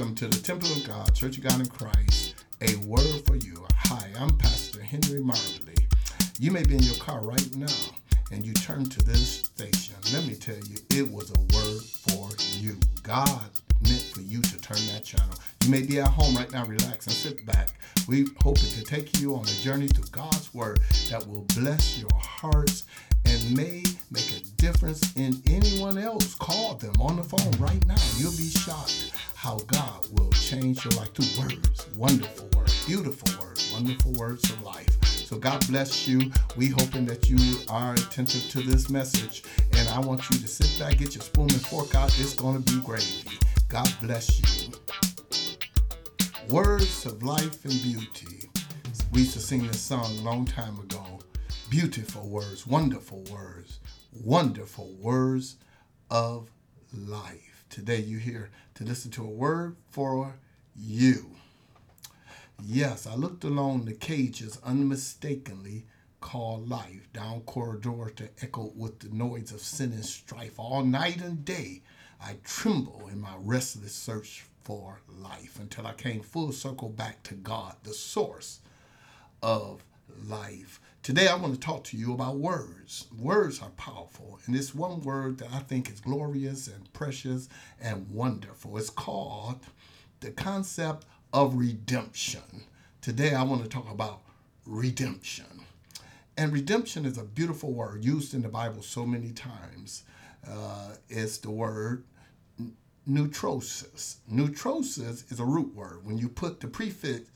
Welcome to the Temple of God, Church of God in Christ, a word for you. Hi, I'm Pastor Henry Marbley. You may be in your car right now and you turn to this station. Let me tell you, it was a word for you. God meant for you to turn that channel. You may be at home right now, relax and sit back. We hope it to take you on a journey through God's word that will bless your hearts may make a difference in anyone else. Call them on the phone right now. You'll be shocked how God will change your life through words, wonderful words, beautiful words, wonderful words of life. So God bless you. We hoping that you are attentive to this message. And I want you to sit back, get your spoon and fork out. It's going to be gravy. God bless you. Words of life and beauty. We used to sing this song a long time ago. Beautiful words, wonderful words, wonderful words of life. Today you're here to listen to a word for you. Yes, I looked along the cages unmistakably called life, down corridors that echoed with the noise of sin and strife. All night and day I tremble in my restless search for life until I came full circle back to God, the source of life. Today I want to talk to you about words. Words are powerful, and this one word that I think is glorious and precious and wonderful. It's called the concept of redemption. Today, I want to talk about redemption. And redemption is a beautiful word used in the Bible so many times. Uh, it's the word neutrosis. Neutrosis is a root word. When you put the prefix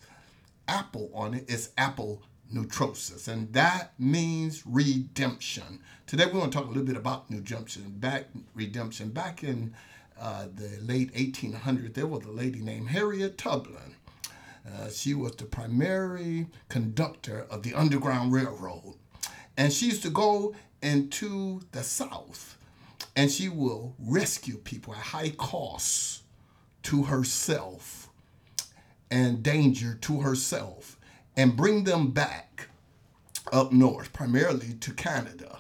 apple on it, it's apple neutrosis, and that means redemption. Today, we're going to talk a little bit about redemption. Back redemption. Back in uh, the late 1800s, there was a lady named Harriet Tubman. Uh, she was the primary conductor of the Underground Railroad. And she used to go into the South and she will rescue people at high cost to herself and danger to herself and bring them back up north, primarily to Canada.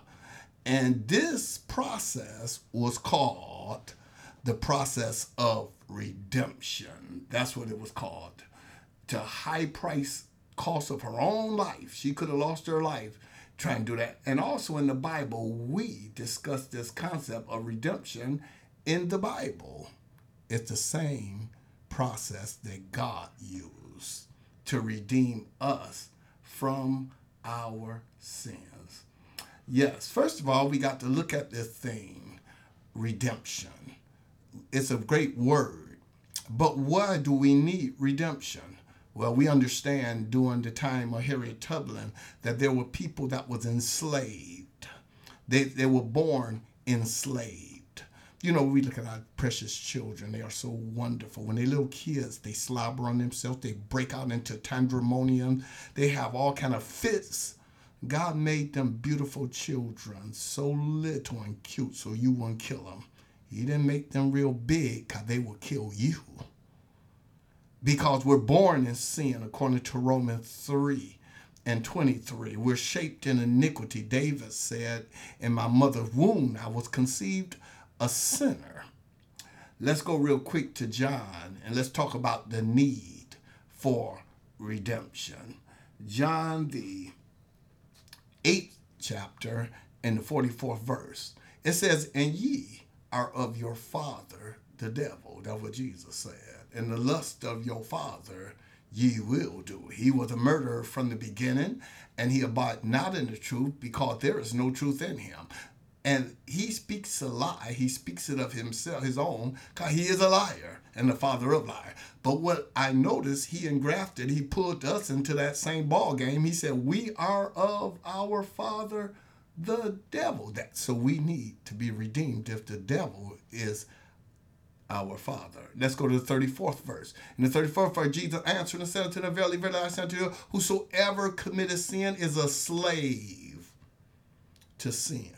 And this process was called the process of redemption. That's what it was called. To high price cost of her own life. She could have lost her life trying to do that. And also in the Bible, we discuss this concept of redemption in the Bible. It's the same process that God used to redeem us from our sins. Yes, first of all, we got to look at this thing redemption it's a great word. But why do we need redemption? Well, we understand during the time of Harriet Tubman that there were people that was enslaved. They, they were born enslaved. You know, we look at our precious children. They are so wonderful. When they're little kids, they slobber on themselves. They break out into pandemonium. They have all kind of fits. God made them beautiful children, so little and cute, so you wouldn't kill them. He didn't make them real big because they will kill you. Because we're born in sin, according to Romans 3 and 23. We're shaped in iniquity. David said, In my mother's womb, I was conceived a sinner. Let's go real quick to John and let's talk about the need for redemption. John, the eighth chapter and the 44th verse. It says, And ye are of your father, the devil. That's what Jesus said. And the lust of your father ye will do. He was a murderer from the beginning, and he abide not in the truth because there is no truth in him. And he speaks a lie. He speaks it of himself, his own, because he is a liar and the father of liar. But what I noticed, he engrafted, he pulled us into that same ball game. He said, We are of our father the devil. That so we need to be redeemed if the devil is our father. Let's go to the 34th verse. In the 34th verse, Jesus answered and said unto them, Verily, verily, I say unto you, whosoever committeth sin is a slave to sin,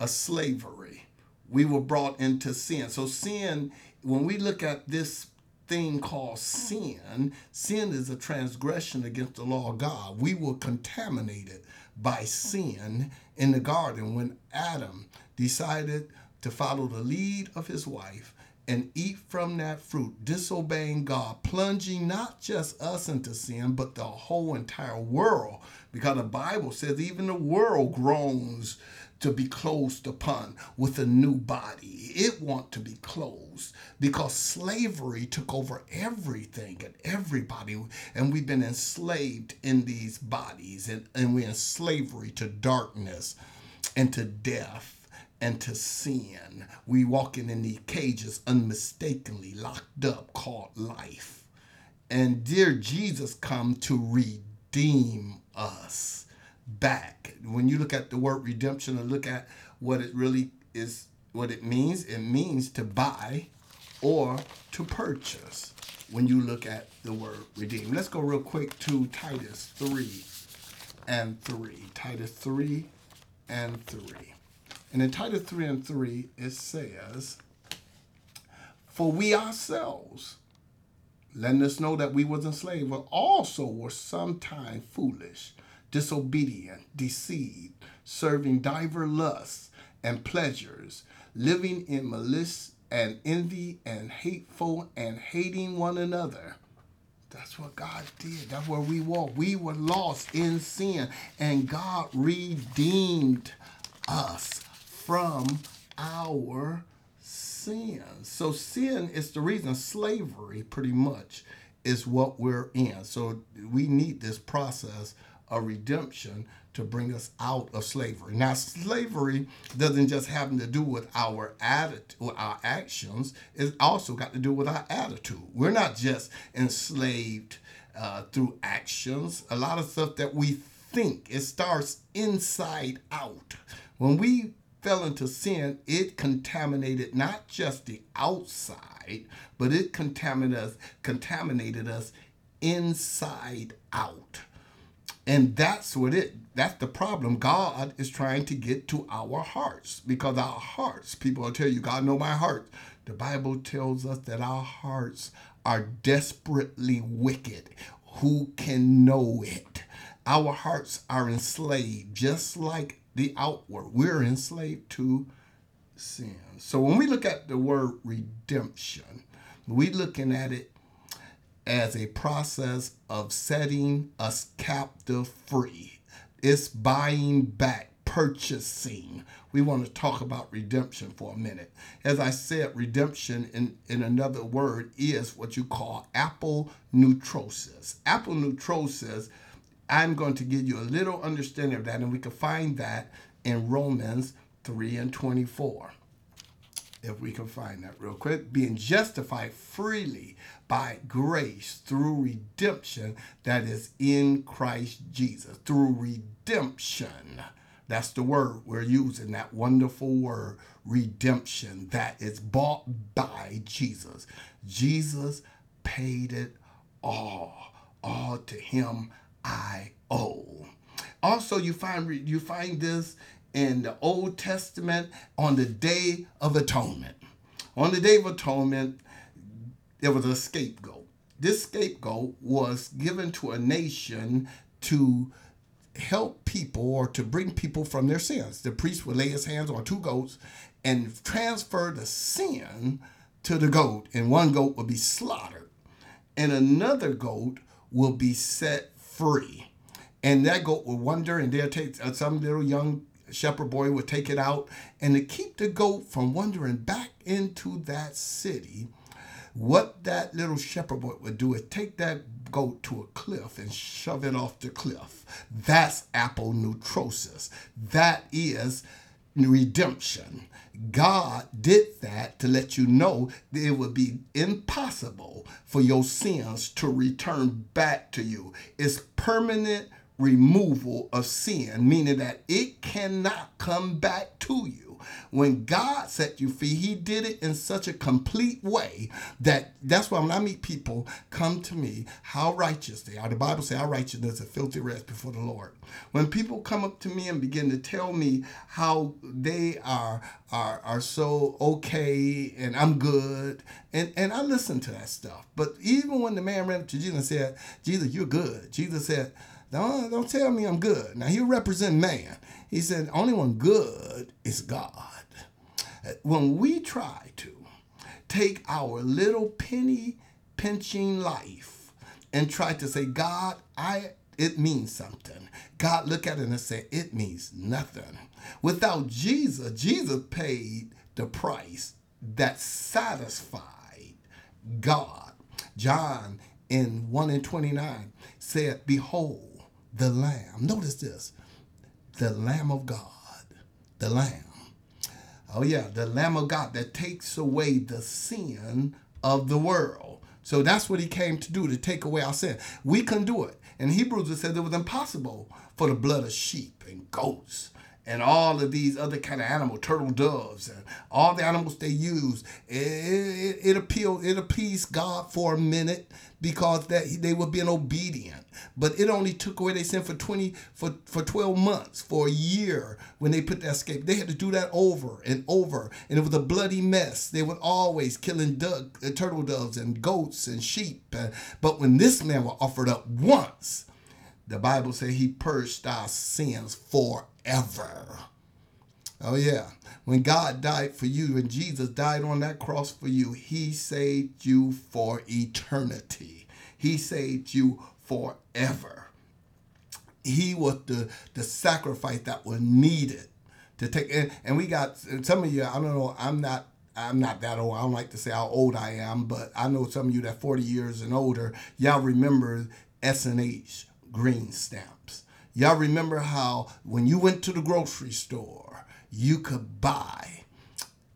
a slavery. We were brought into sin. So sin, when we look at this thing called sin, sin is a transgression against the law of God. We were contaminated by sin in the garden when Adam decided to follow the lead of his wife and eat from that fruit, disobeying God, plunging not just us into sin, but the whole entire world. Because the Bible says even the world groans to be closed upon with a new body. It want to be closed because slavery took over everything and everybody, and we've been enslaved in these bodies, and, and we're in slavery to darkness and to death and to sin. We walking in these cages unmistakably locked up called life. And dear Jesus come to redeem us back. When you look at the word redemption and look at what it really is what it means, it means to buy or to purchase when you look at the word redeem. Let's go real quick to Titus 3 and 3. Titus 3 and 3. And in Titus 3 and 3, it says, For we ourselves, letting us know that we was enslaved, but also were sometime foolish, disobedient, deceived, serving diver lusts and pleasures, living in malice and envy and hateful and hating one another. That's what God did. That's where we were. We were lost in sin, and God redeemed us from our sin. So sin is the reason slavery pretty much is what we're in. So we need this process of redemption to bring us out of slavery. Now slavery doesn't just have to do with our attitude, with our actions. It's also got to do with our attitude. We're not just enslaved uh, through actions. A lot of stuff that we think it starts inside out. When we fell into sin, it contaminated not just the outside, but it contaminated us, contaminated us inside out. And that's what it that's the problem. God is trying to get to our hearts because our hearts, people will tell you, God know my heart. The Bible tells us that our hearts are desperately wicked. Who can know it? Our hearts are enslaved, just like the outward. We're enslaved to sin. So when we look at the word redemption, we're looking at it as a process of setting us captive free. It's buying back, purchasing. We want to talk about redemption for a minute. As I said, redemption in, in another word is what you call apolutrosis. Apple neutrosis I'm going to give you a little understanding of that, and we can find that in Romans 3 and 24. If we can find that real quick, being justified freely by grace through redemption that is in Christ Jesus. Through redemption. That's the word we're using, that wonderful word, redemption, that is bought by Jesus. Jesus paid it all. All to him I owe. Also, you find you find this in the Old Testament on the Day of Atonement. On the Day of Atonement, there was a scapegoat. This scapegoat was given to a nation to help people or to bring people from their sins. The priest would lay his hands on two goats and transfer the sin to the goat, and one goat would be slaughtered, and another goat will be set free. And that goat would wander, and they'll take uh, some little young shepherd boy would take it out. And to keep the goat from wandering back into that city, what that little shepherd boy would do is take that goat to a cliff and shove it off the cliff. That's apolutrosis. That is redemption. God did that to let you know that it would be impossible for your sins to return back to you. It's permanent removal of sin, meaning that it cannot come back to you. When God set you free, He did it in such a complete way that that's why when I meet people come to me, how righteous they are. The Bible says our righteousness is a filthy rest before the Lord. When people come up to me and begin to tell me how they are are are so okay and I'm good, and and I listen to that stuff. But even when the man ran up to Jesus and said, "Jesus, you're good," Jesus said. Don't, don't tell me I'm good. Now, he represent man. He said, only one good is God. When we try to take our little penny pinching life and try to say, God, I it means something. God look at it and say, it means nothing. Without Jesus, Jesus paid the price that satisfied God. John in 1 and 29 said, Behold, the Lamb. Notice this the Lamb of God. The Lamb. Oh, yeah, the Lamb of God that takes away the sin of the world. So that's what he came to do, to take away our sin. We couldn't do it. In Hebrews, it said it was impossible for the blood of sheep and goats and all of these other kind of animal turtle doves, and all the animals they use. It, it, it appealed, it appeased God for a minute because that they were being obedient. But it only took away their sin for 20 for, for 12 months, for a year when they put that escape. They had to do that over and over. And it was a bloody mess. They were always killing duck, uh, turtle doves and goats and sheep. Uh, but when this man was offered up once, the Bible says he purged our sins forever. Oh, yeah. When God died for you when Jesus died on that cross for you, he saved you for eternity. He saved you forever. He was the, the sacrifice that was needed to take. And, and we got some of you, I don't know, I'm not I'm not that old. I don't like to say how old I am, but I know some of you that 40 years and older, y'all remember S&H green stamps. Y'all remember how when you went to the grocery store, you could buy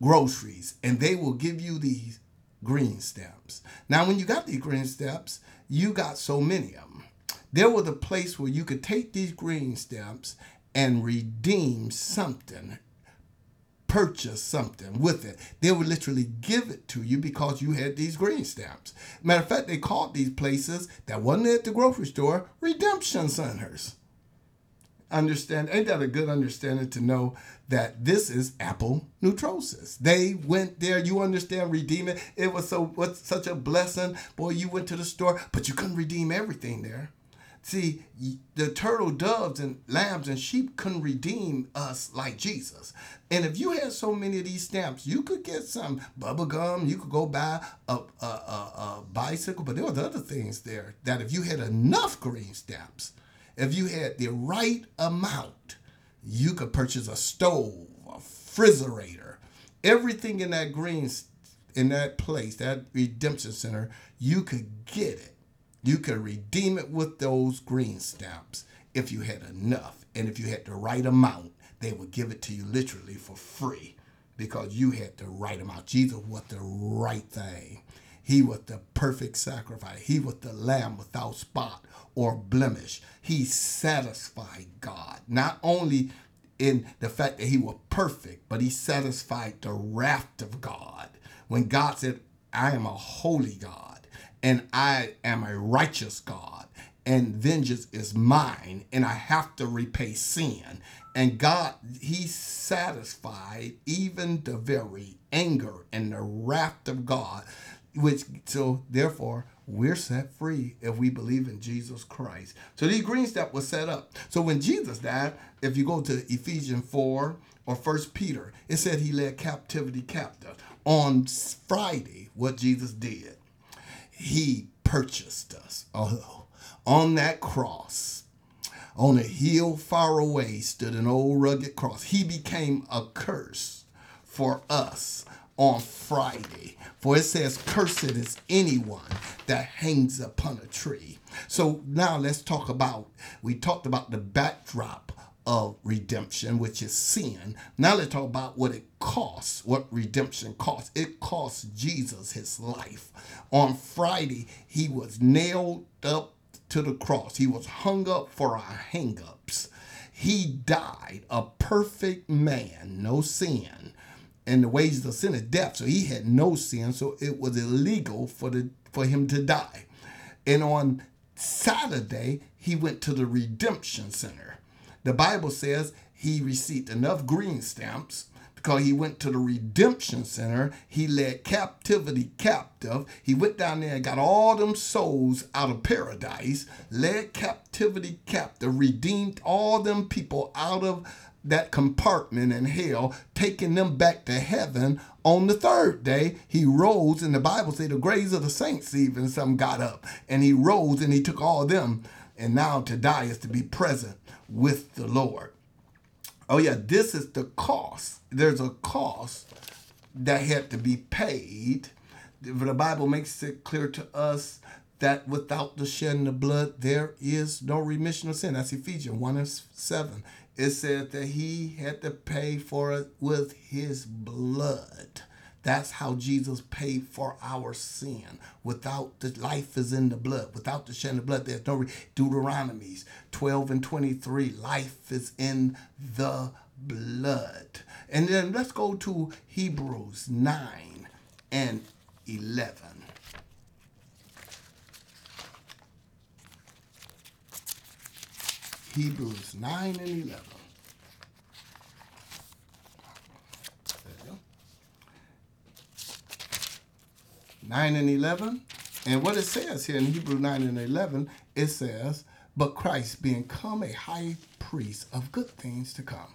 groceries and they will give you these green stamps. Now, when you got these green stamps, you got so many of them. There was a place where you could take these green stamps and redeem something purchase something with it. They would literally give it to you because you had these green stamps. Matter of fact, they called these places that wasn't at the grocery store redemption centers. Understand? Ain't that a good understanding to know that this is apple neutrosis? They went there. You understand? redeeming. it. Was so what's such a blessing. Boy, you went to the store, but you couldn't redeem everything there. See, the turtle doves and lambs and sheep couldn't redeem us like Jesus. And if you had so many of these stamps, you could get some bubble gum, you could go buy a, a, a, a bicycle, but there were other things there that if you had enough green stamps, if you had the right amount, you could purchase a stove, a refrigerator, everything in that green in that place, that redemption center, you could get it you could redeem it with those green stamps if you had enough. And if you had the right amount, they would give it to you literally for free because you had the right amount. Jesus was the right thing. He was the perfect sacrifice. He was the lamb without spot or blemish. He satisfied God, not only in the fact that he was perfect, but he satisfied the wrath of God. When God said, I am a holy God and I am a righteous God, and vengeance is mine, and I have to repay sin. And God, He satisfied even the very anger and the wrath of God, which so therefore we're set free if we believe in Jesus Christ. So these green step was set up. So when Jesus died, if you go to Ephesians 4 or First Peter, it said he led captivity captive. On Friday, what Jesus did he purchased us. Oh, on that cross, on a hill far away, stood an old rugged cross. He became a curse for us on Friday. For it says, Cursed is anyone that hangs upon a tree. So now let's talk about, we talked about the backdrop of redemption, which is sin. Now let's talk about what it costs, what redemption costs. It costs Jesus his life. On Friday, he was nailed up to the cross, he was hung up for our hangups. He died a perfect man, no sin. And the wages of sin is death. So he had no sin, so it was illegal for the for him to die. And on Saturday, he went to the redemption center the Bible says he received enough green stamps because he went to the redemption center. He led captivity captive. He went down there and got all them souls out of paradise, led captivity captive, redeemed all them people out of that compartment in hell, taking them back to heaven. On the third day, he rose, and the Bible says the graves of the saints even some got up, and he rose and he took all them. And now to die is to be present with the Lord. Oh yeah, this is the cost. There's a cost that had to be paid. The Bible makes it clear to us that without the shedding of blood, there is no remission of sin. That's Ephesians 1 and 7 it said that he had to pay for it with his blood. That's how Jesus paid for our sin. Without the life is in the blood. Without the shedding of blood, there's no Deuteronomies 12 and 23. Life is in the blood. And then let's go to Hebrews 9 and 11. Hebrews 9 and 11. 9 and 11. And what it says here in Hebrew 9 and 11, it says, But Christ being come a high priest of good things to come,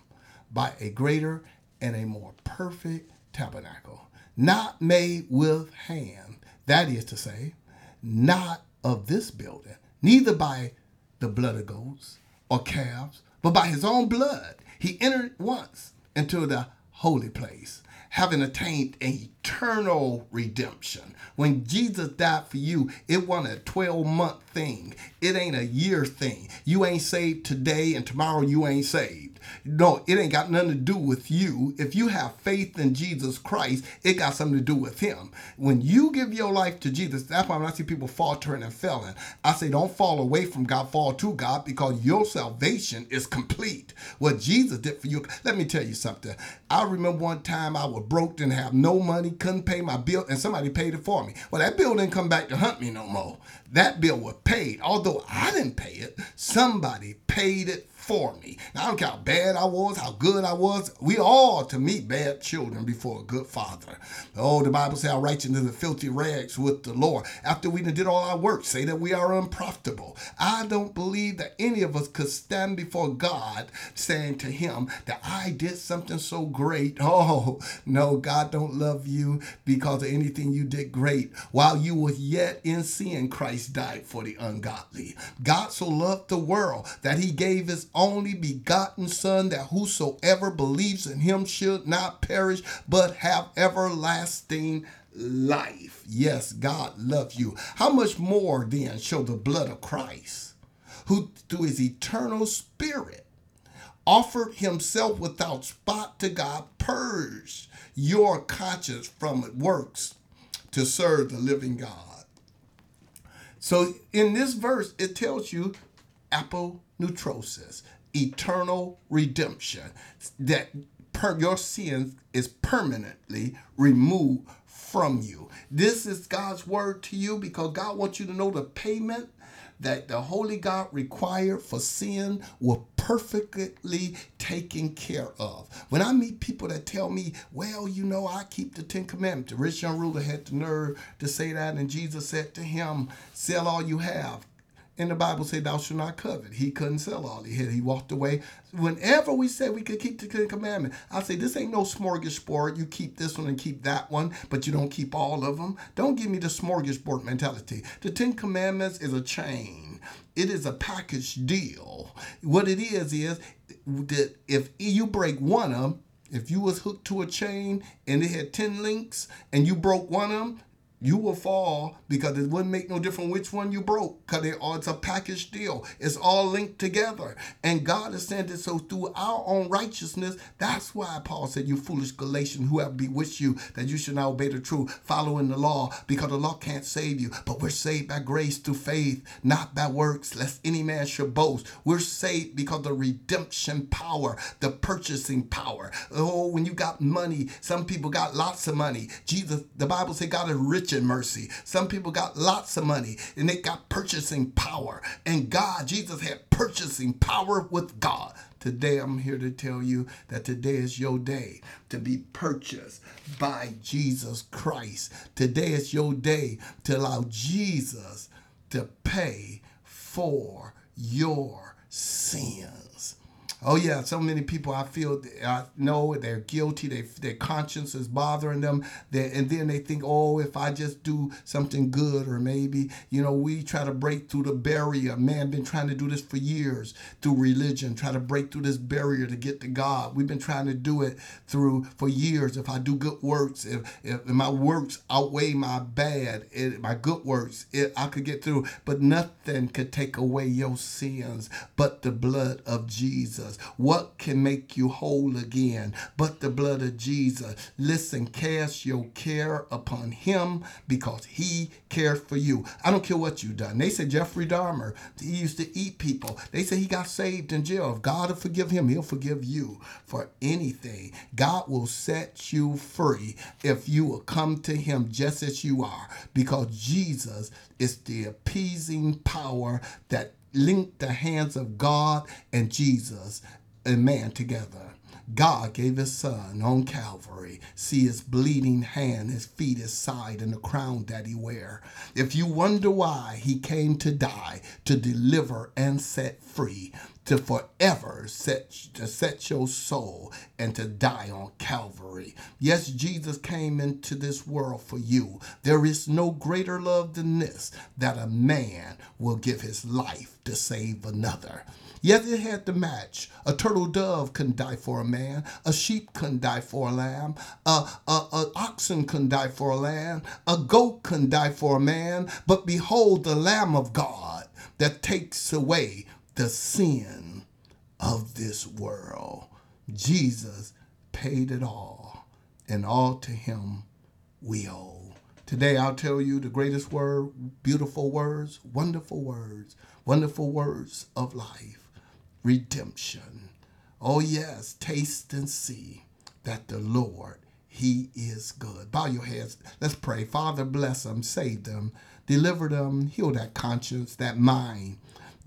by a greater and a more perfect tabernacle, not made with hand, that is to say, not of this building, neither by the blood of goats or calves, but by his own blood he entered once into the holy place, having attained an eternal redemption. When Jesus died for you, it wasn't a 12 month thing. It ain't a year thing. You ain't saved today and tomorrow you ain't saved. No, it ain't got nothing to do with you. If you have faith in Jesus Christ, it got something to do with Him. When you give your life to Jesus, that's why when I see people faltering and failing, I say don't fall away from God, fall to God because your salvation is complete. What Jesus did for you. Let me tell you something. I remember one time I was broke, didn't have no money, couldn't pay my bill, and somebody paid it for me. Well, that bill didn't come back to hunt me no more. That bill was paid. Although I didn't pay it, somebody paid it for me. Now, I don't care how bad I was, how good I was. We all to meet bad children before a good father. Oh, the Bible says, "I write you righteousness the filthy rags with the Lord." After we did all our work, say that we are unprofitable. I don't believe that any of us could stand before God saying to Him that I did something so great. Oh no, God don't love you because of anything you did great. While you were yet in sin, Christ died for the ungodly. God so loved the world that He gave His only begotten Son, that whosoever believes in him should not perish, but have everlasting life. Yes, God loves you. How much more then shall the blood of Christ, who through his eternal spirit offered himself without spot to God, purge your conscience from works to serve the living God. So in this verse, it tells you apolutrosis, eternal redemption, that per, your sin is permanently removed from you. This is God's word to you because God wants you to know the payment that the Holy God required for sin was perfectly taken care of. When I meet people that tell me, well, you know, I keep the Ten Commandments, the rich young ruler had the nerve to say that, and Jesus said to him, sell all you have, and the Bible said, "Thou shalt not covet." He couldn't sell all he had. He walked away. Whenever we said we could keep the Ten Commandment, I say this ain't no smorgasbord. You keep this one and keep that one, but you don't keep all of them. Don't give me the smorgasbord mentality. The Ten Commandments is a chain. It is a package deal. What it is is that if you break one of them, if you was hooked to a chain and it had 10 links and you broke one of them, you will fall because it wouldn't make no difference which one you broke because it's a package deal. It's all linked together. And God is saying that so through our own righteousness, that's why Paul said, You foolish Galatians, who have bewitched you that you should not obey the truth, following the law, because the law can't save you. But we're saved by grace through faith, not by works, lest any man should boast. We're saved because the redemption power, the purchasing power. Oh, when you got money, some people got lots of money. Jesus, the Bible said God is rich rich in mercy. Some people got lots of money and they got purchasing power. And God, Jesus had purchasing power with God. Today, I'm here to tell you that today is your day to be purchased by Jesus Christ. Today is your day to allow Jesus to pay for your sins. Oh yeah, so many people I feel I know they're guilty. They, their conscience is bothering them, they, and then they think, oh, if I just do something good, or maybe you know, we try to break through the barrier. Man, been trying to do this for years through religion, try to break through this barrier to get to God. We've been trying to do it through for years. If I do good works, if, if my works outweigh my bad, it, my good works, it, I could get through. But nothing could take away your sins but the blood of Jesus. Jesus. What can make you whole again but the blood of Jesus? Listen, cast your care upon him because he cares for you. I don't care what you've done. They say Jeffrey Dahmer, he used to eat people. They say he got saved in jail. If God will forgive him, he'll forgive you for anything. God will set you free if you will come to him just as you are because Jesus is the appeasing power that linked the hands of God and Jesus and man together. God gave his son on Calvary. See his bleeding hand, his feet, his side, and the crown that he wear. If you wonder why he came to die, to deliver and set free, to forever set to set your soul and to die on Calvary. Yes, Jesus came into this world for you. There is no greater love than this that a man will give his life to save another. Yes, it had to match. A turtle dove couldn't die for a man. A sheep couldn't die for a lamb. A, a, a oxen couldn't die for a lamb. A goat couldn't die for a man. But behold, the Lamb of God that takes away the sin of this world. Jesus paid it all, and all to him we owe. Today I'll tell you the greatest word, beautiful words, wonderful words, wonderful words of life, redemption. Oh, yes, taste and see that the Lord, He is good. Bow your heads. Let's pray. Father, bless them, save them, deliver them, heal that conscience, that mind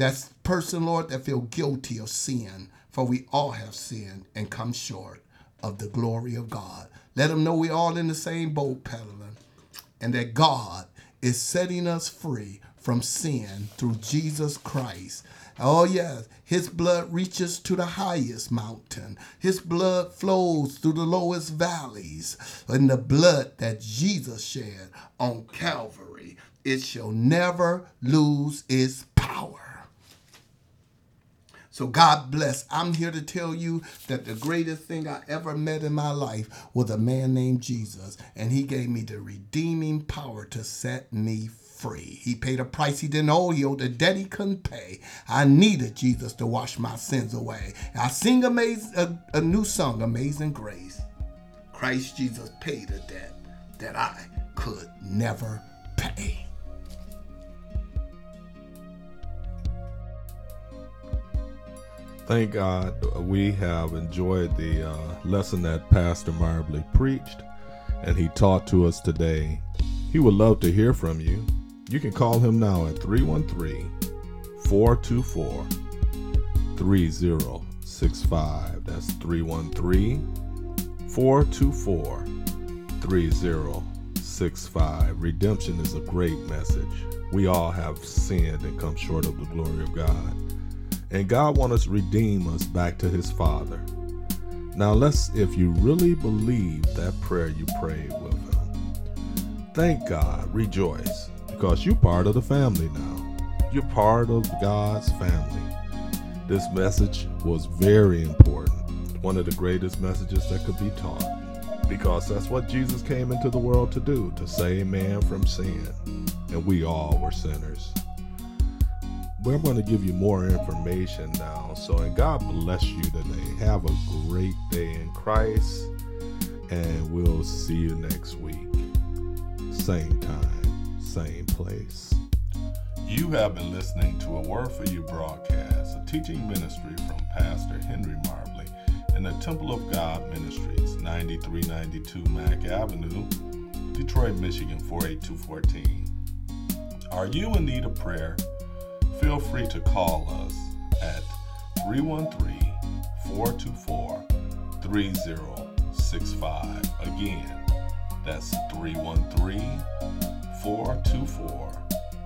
that person, Lord, that feel guilty of sin, for we all have sinned and come short of the glory of God. Let them know we all in the same boat pedaling, and that God is setting us free from sin through Jesus Christ. Oh, yes, his blood reaches to the highest mountain. His blood flows through the lowest valleys. And the blood that Jesus shed on Calvary, it shall never lose its power. So God bless. I'm here to tell you that the greatest thing I ever met in my life was a man named Jesus, and he gave me the redeeming power to set me free. He paid a price he didn't owe. He owed a debt he couldn't pay. I needed Jesus to wash my sins away. I sing amaz- a, a new song, Amazing Grace. Christ Jesus paid a debt that I could never pay. Thank God we have enjoyed the uh, lesson that Pastor Marbley preached and he taught to us today. He would love to hear from you. You can call him now at 313 424 3065. That's 313 424 3065. Redemption is a great message. We all have sinned and come short of the glory of God. And God wants to redeem us back to his Father. Now let's if you really believe that prayer you prayed with him. Thank God, rejoice, because you're part of the family now. You're part of God's family. This message was very important. One of the greatest messages that could be taught. Because that's what Jesus came into the world to do, to save man from sin. And we all were sinners we're going to give you more information now. So, and God bless you today. Have a great day in Christ, and we'll see you next week. Same same place. You have been listening to a Word for You broadcast, a teaching ministry from Pastor Henry Marbley in the Temple of God Ministries, 9392 Mack Avenue, Detroit, Michigan 48214. Are you in need of prayer? feel free to call us at 313 424 3065. Again, that's 313 424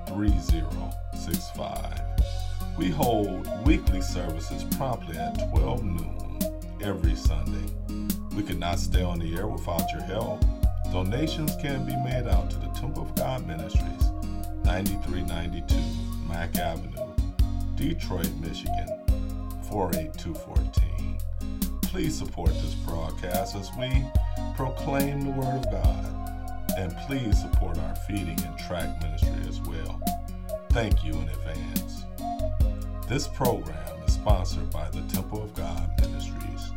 3065. We hold weekly services promptly at 12 noon every Sunday. We could not stay on the air without your help. Donations can be made out to the Temple of God Ministries, 9392 Mack Avenue, Detroit, Michigan, 48214. Please support this broadcast as we proclaim the Word of God. And please support our feeding and track ministry as well. Thank you in advance. This program is sponsored by the Temple of God Ministries.